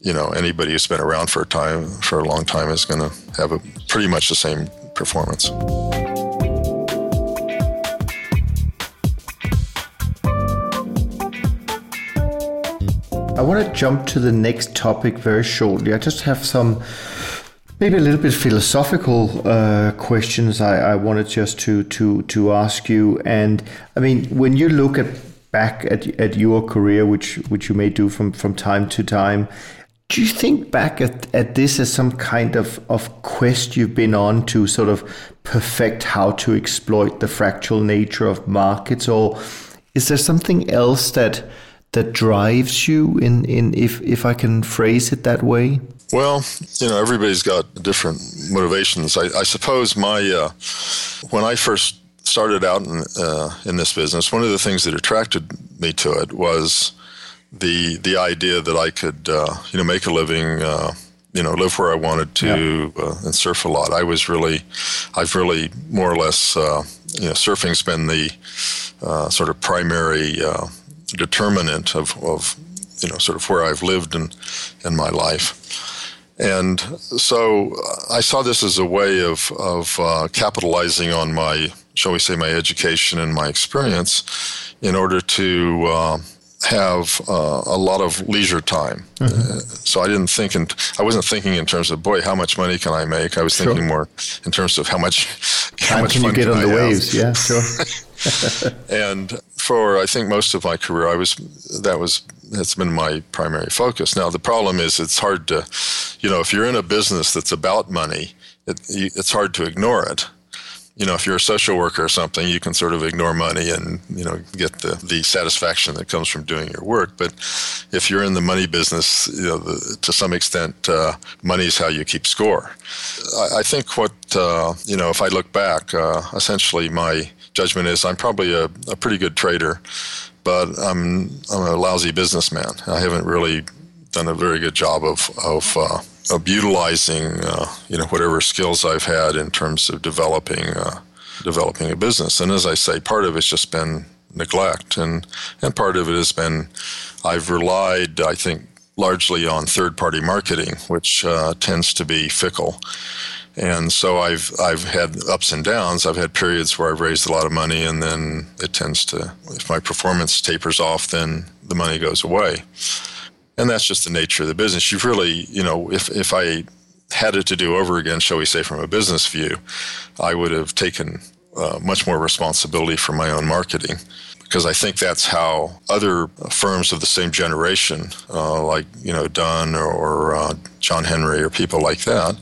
you know anybody who's been around for a time for a long time is going to have a pretty much the same performance. I want to jump to the next topic very shortly. I just have some maybe a little bit philosophical uh, questions I, I wanted just to to to ask you. And I mean, when you look at back at, at your career, which which you may do from, from time to time, do you think back at, at this as some kind of, of quest you've been on to sort of perfect how to exploit the fractal nature of markets, or is there something else that that drives you in, in if if I can phrase it that way? Well, you know, everybody's got different motivations. I, I suppose my uh, when I first started out in, uh, in this business, one of the things that attracted me to it was the the idea that I could uh, you know make a living, uh, you know, live where I wanted to, yeah. Uh, and surf a lot. I was really, I've really more or less, uh, you know, surfing's been the uh, sort of primary determinant of, of you know sort of where I've lived in in my life. And so I saw this as a way of, of uh, capitalizing on my shall we say, my education and my experience in order to uh, have uh, a lot of leisure time. Mm-hmm. Uh, so I didn't think, in, I wasn't thinking in terms of, boy, how much money can I make? I was sure. thinking more in terms of how much how much can you get on I the have. waves? Yeah, sure. and for I think most of my career, I was that was that's been my primary focus. Now the problem is it's hard to, you know, if you're in a business that's about money, it, it's hard to ignore it you know, if you're a social worker or something, you can sort of ignore money and, you know, get the, the satisfaction that comes from doing your work. But if you're in the money business, you know, the, to some extent, uh, money is how you keep score. I, I think what, uh, you know, if I look back, uh, essentially my judgment is I'm probably a, a pretty good trader, but I'm, I'm a lousy businessman. I haven't really done a very good job of, of uh, of utilizing uh, you know whatever skills I've had in terms of developing uh, developing a business. And as I say, part of it's just been neglect, and and part of it has been I've relied, I think, largely on third party marketing, which uh, tends to be fickle. And so I've I've had ups and downs. I've had periods where I've raised a lot of money, and then it tends to, if my performance tapers off, then the money goes away and that's just the nature of the business. You've really, you know, if if I had it to do over again, shall we say, from a business view, I would have taken uh, much more responsibility for my own marketing because I think that's how other firms of the same generation, uh, like you know Dunn or, or uh, John Henry or people like that,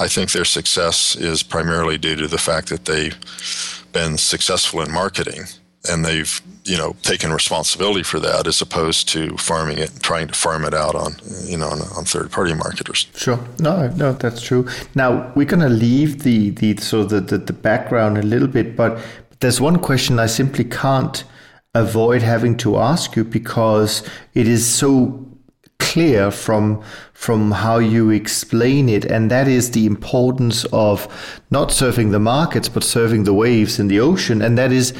I think their success is primarily due to the fact that they've been successful in marketing and they've you know taken responsibility for that as opposed to farming it trying to farm it out on you know on, on third party marketers. Sure. No no that's true. Now we're going to leave the the of the, the, the background a little bit but there's one question i simply can't avoid having to ask you because it is so clear from from how you explain it. And that is the importance of not surfing the markets but surfing the waves in the ocean. And that is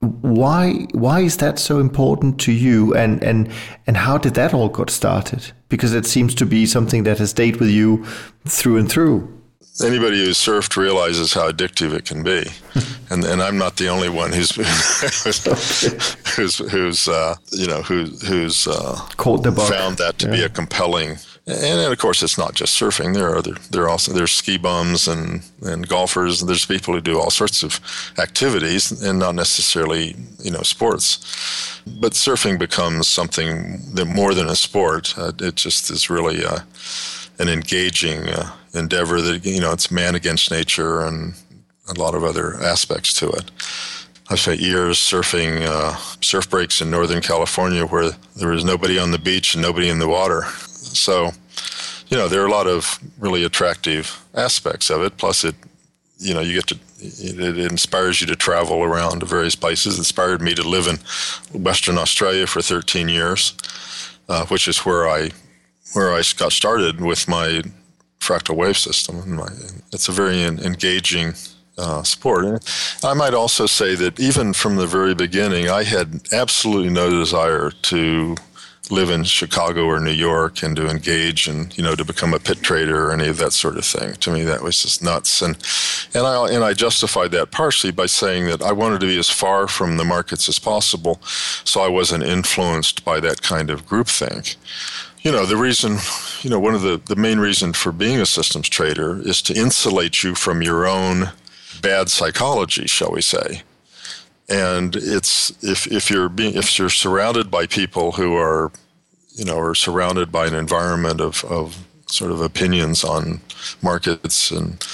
why why is that so important to you? And and and how did that all got started? Because it seems to be something that has stayed with you through and through anybody who's surfed realizes how addictive it can be and and I'm not the only one who's who's who's uh, you know who, who's uh, Caught the bug. found that to Yeah. be a compelling and, and of course it's not just surfing there are other there are also there's ski bums and and golfers and there's people who do all sorts of activities and not necessarily you know sports but surfing becomes something that more than a sport uh, it just is really uh, an engaging uh, endeavor that you know it's man against nature and a lot of other aspects to it I've spent years surfing uh, surf breaks in Northern California where there was nobody on the beach and nobody in the water. So, you know, there are a lot of really attractive aspects of it. Plus, it, you know, you get to, it, it inspires you to travel around to various places. It inspired me to live in Western Australia for 13 years, uh, which is where I, where I got started with my fractal wave system. And my, it's a very en- engaging uh, sport. And I might also say that even from the very beginning, I had absolutely no desire to live in Chicago or New York and to engage and you know to become a pit trader or any of that sort of thing. To me, that was just nuts. And and I and I justified that partially by saying that I wanted to be as far from the markets as possible, so I wasn't influenced by that kind of groupthink you know the reason you know one of the the main reason for being a systems trader is to insulate you from your own bad psychology shall we say. And it's if if you're being if you're surrounded by people who are you know are surrounded by an environment of of sort of opinions on markets and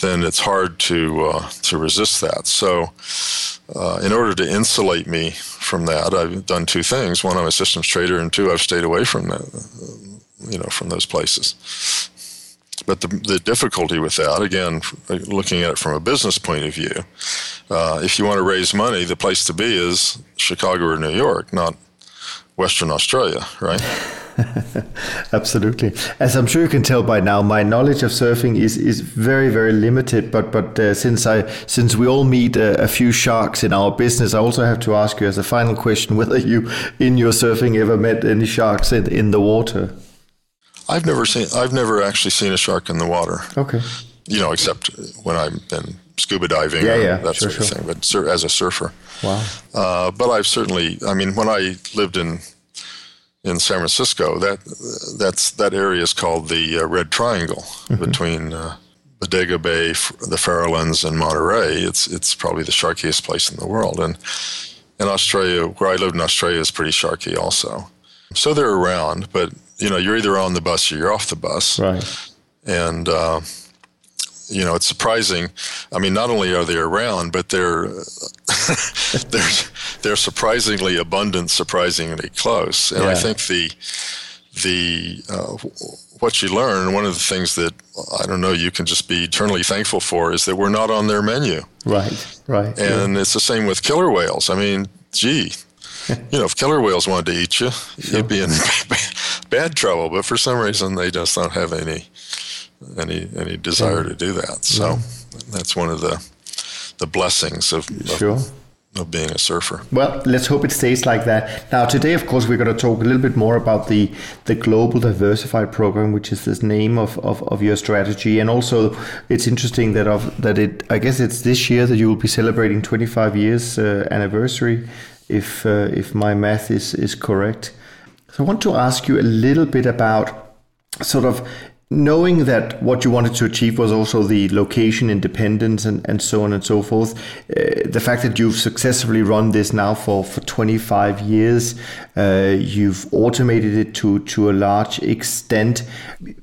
then it's hard to uh, to resist that so uh, in order to insulate me from that, I've done two things. One, I'm a systems trader, and two, I've stayed away from that, you know, from those places. But the, the difficulty with that, again, looking at it from a business point of view, uh, if you want to raise money, the place to be is Chicago or New York, not Western Australia, right? Absolutely. As I'm sure you can tell by now, my knowledge of surfing is, is very very limited. But but uh, since I since we all meet a, a few sharks in our business, I also have to ask you as a final question whether you in your surfing ever met any sharks in, in the water. I've never seen, I've never actually seen a shark in the water. Okay. You know, except when I've been scuba diving, Yeah, or yeah, that sure, sort of sure. thing. But sur- as a surfer, Wow. Uh, but I've certainly, I mean, when I lived in in San Francisco, that that's that area is called the uh, Red Triangle between uh, Bodega Bay, the Farallones, and Monterey. It's it's probably the sharkiest place in the world, and in Australia, where I lived in Australia, is pretty sharky also. So they're around, but you know, you're either on the bus or you're off the bus Right. and uh, you know it's surprising. I mean, not only are they around, but they're they're they're surprisingly abundant, surprisingly close. And I think the the uh, what you learn, one of the things that I don't know, you can just be eternally thankful for, is that we're not on their menu. Right. Right. yeah. And it's the same with killer whales. I mean, gee, you know, if killer whales wanted to eat you, you'd be in bad trouble. But for some reason, they just don't have any any any desire to do that. So that's one of the the blessings of, of, Sure. of being a surfer. Well, let's hope it stays like that. Now, today, of course, we're going to talk a little bit more about the, the Global Diversified Program, which is the name of, of, of your strategy. And also, it's interesting that of that it. I guess it's this year that you will be celebrating 25 years uh, anniversary, if uh, if my math is is correct. So, I want to ask you a little bit about sort of knowing that what you wanted to achieve was also the location independence and, and so on and so forth, uh, the fact that you've successfully run this now for, for 25 years, uh, you've automated it to, to a large extent.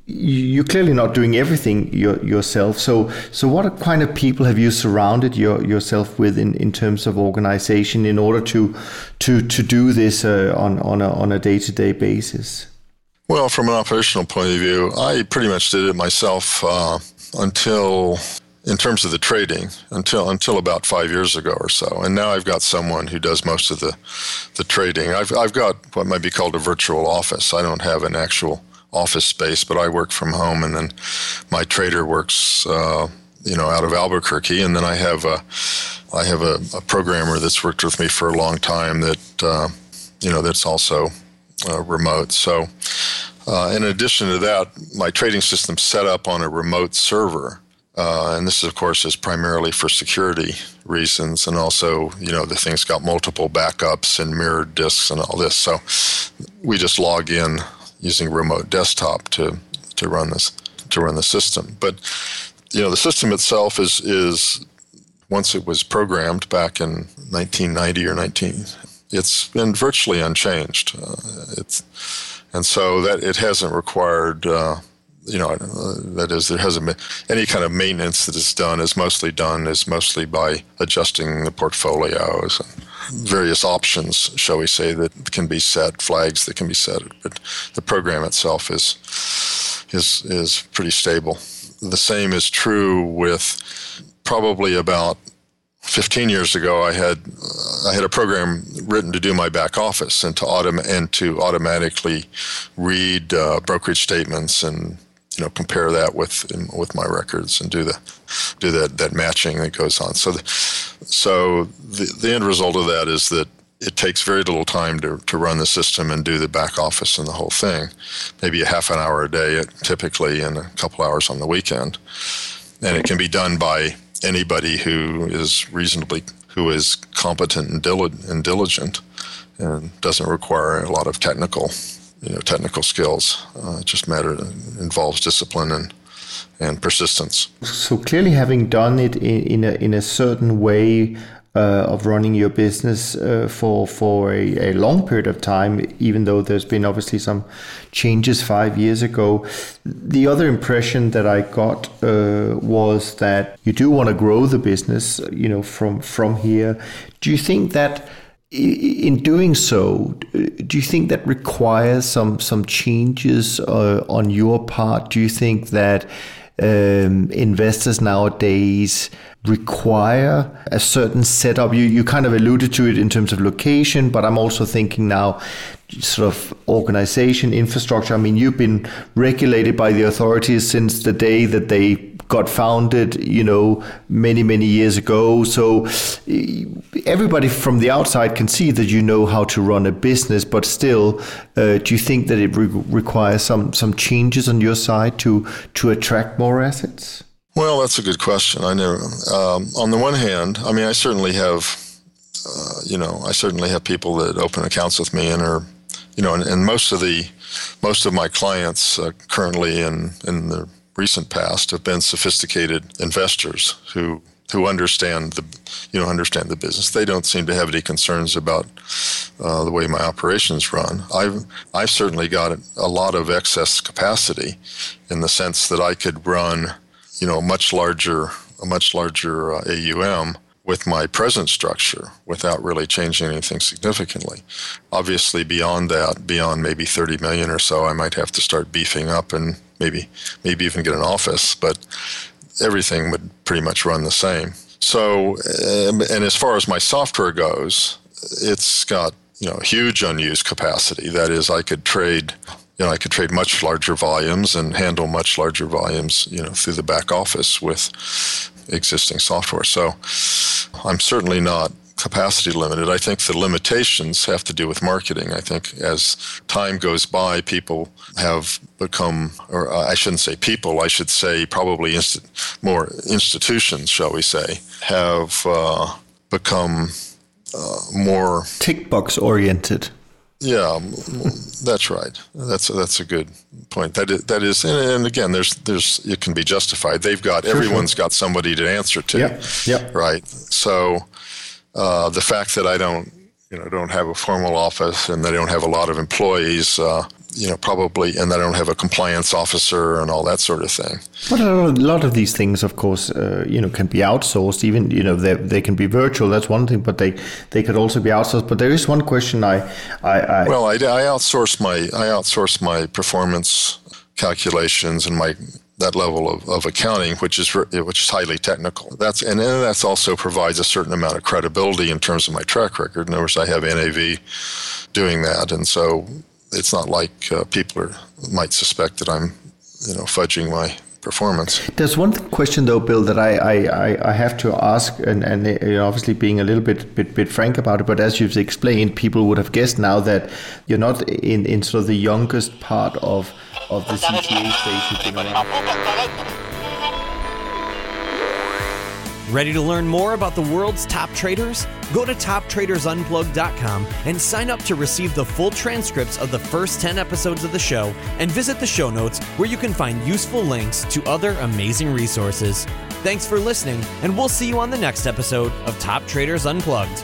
You're clearly not doing everything your, yourself. So, so what kind of people have you surrounded your, yourself with in, in terms of organization in order to to, to do this uh, on, on a, on a day-to-day basis? Well, from an operational point of view, I pretty much did it myself uh, until, in terms of the trading, until until about five years ago or so. And now I've got someone who does most of the, the trading. I've I've got what might be called a virtual office. I don't have an actual office space, but I work from home, and then my trader works, uh, you know, out of Albuquerque, and then I have a I have a, a programmer that's worked with me for a long time that uh, you know that's also uh, remote. So, uh, in addition to that, my trading system set up on a remote server. Uh, and this, of course, is primarily for security reasons, and also, you know, the thing's got multiple backups and mirrored disks and all this. So, we just log in using remote desktop to to run this to run the system. But, you know, the system itself is is once it was programmed back in 1990 or 19 it's been virtually unchanged. Uh, it's and so that it hasn't required. Uh, you know, uh, that is, there hasn't been any kind of maintenance that is done. is mostly done is mostly by adjusting the portfolios and various options, shall we say, that can be set, flags that can be set. But the program itself is is is pretty stable. The same is true with probably about 15 years ago, I had I had a program written to do my back office and to autom- and to automatically read uh, brokerage statements and you know compare that with with my records and do the do that that matching that goes on. So the, so the the end result of that is that it takes very little time to, to run the system and do the back office and the whole thing. Maybe a half an hour a day, typically, and a couple hours on the weekend. And it can be done by anybody who is reasonably who is competent and, dil- and diligent and doesn't require a lot of technical you know technical skills. Uh, it just matter involves discipline and and persistence. So clearly having done it in, in a in a certain way uh, of running your business uh, for for a, a, long period of time, even though there's been obviously some changes five years ago. The other impression that I got uh, was that you do want to grow the business, you know, from from here. Do you think that? In doing so, do you think that requires some some changes uh, on your part? Do you think that um, investors nowadays require a certain setup. You you kind of alluded to it in terms of location, but I'm also thinking now sort of organization, infrastructure. I mean, you've been regulated by the authorities since the day that they got founded, you know, many, many years ago. So everybody from the outside can see that you know how to run a business, but still, uh, do you think that it re- requires some, some changes on your side to, to attract more assets? Well, that's a good question. I know. Um, on the one hand, I mean, I certainly have, uh, you know, I certainly have people that open accounts with me and are you know, and, and most of the most of my clients uh, currently in in the recent past have been sophisticated investors who who understand the you know understand the business. They don't seem to have any concerns about uh, the way my operations run. I've I've certainly got a lot of excess capacity in the sense that I could run you know a much larger a much larger uh, AUM with my present structure without really changing anything significantly. Obviously, beyond that, beyond maybe 30 million or so, I might have to start beefing up and maybe maybe even get an office, but everything would pretty much run the same. So, um, and as far as my software goes, it's got you know huge unused capacity. That is, I could trade you know, I could trade much larger volumes and handle much larger volumes, you know, through the back office with existing software. So I'm certainly not capacity limited. I think the limitations have to do with marketing. I think as time goes by, people have become, or I shouldn't say people, I should say probably inst- more institutions, shall we say, have uh, become uh, more tick box oriented. Yeah, that's right. That's that's a good point. That is, that is, and, and again, there's there's it can be justified. They've got sure, everyone's sure. got somebody to answer to. Yeah. Yeah. Right. So uh, the fact that I don't you know don't have a formal office and that I don't have a lot of employees uh, you know, probably, and that I don't have a compliance officer and all that sort of thing. But a lot of these things, of course, uh, you know, can be outsourced. Even you know, they, they can be virtual. That's one thing, but they they could also be outsourced. But there is one question I, I, I well, I, I outsource my I outsource my performance calculations and my that level of, of accounting, which is which is highly technical. That's and then that's also provides a certain amount of credibility in terms of my track record. In other words, I have NAV doing that, and so it's not like uh, people are, might suspect that I'm, you know, fudging my performance. There's one question though, Bill, that I, I, I have to ask, and, and uh, obviously being a little bit, bit bit frank about it, but as you've explained, people would have guessed now that you're not in, in sort of the youngest part of of the CTA stage you've been around. Ready to learn more about the world's top traders? Go to toptradersunplugged.com and sign up to receive the full transcripts of the first 10 episodes of the show and visit the show notes where you can find useful links to other amazing resources. Thanks for listening, and we'll see you on the next episode of Top Traders Unplugged.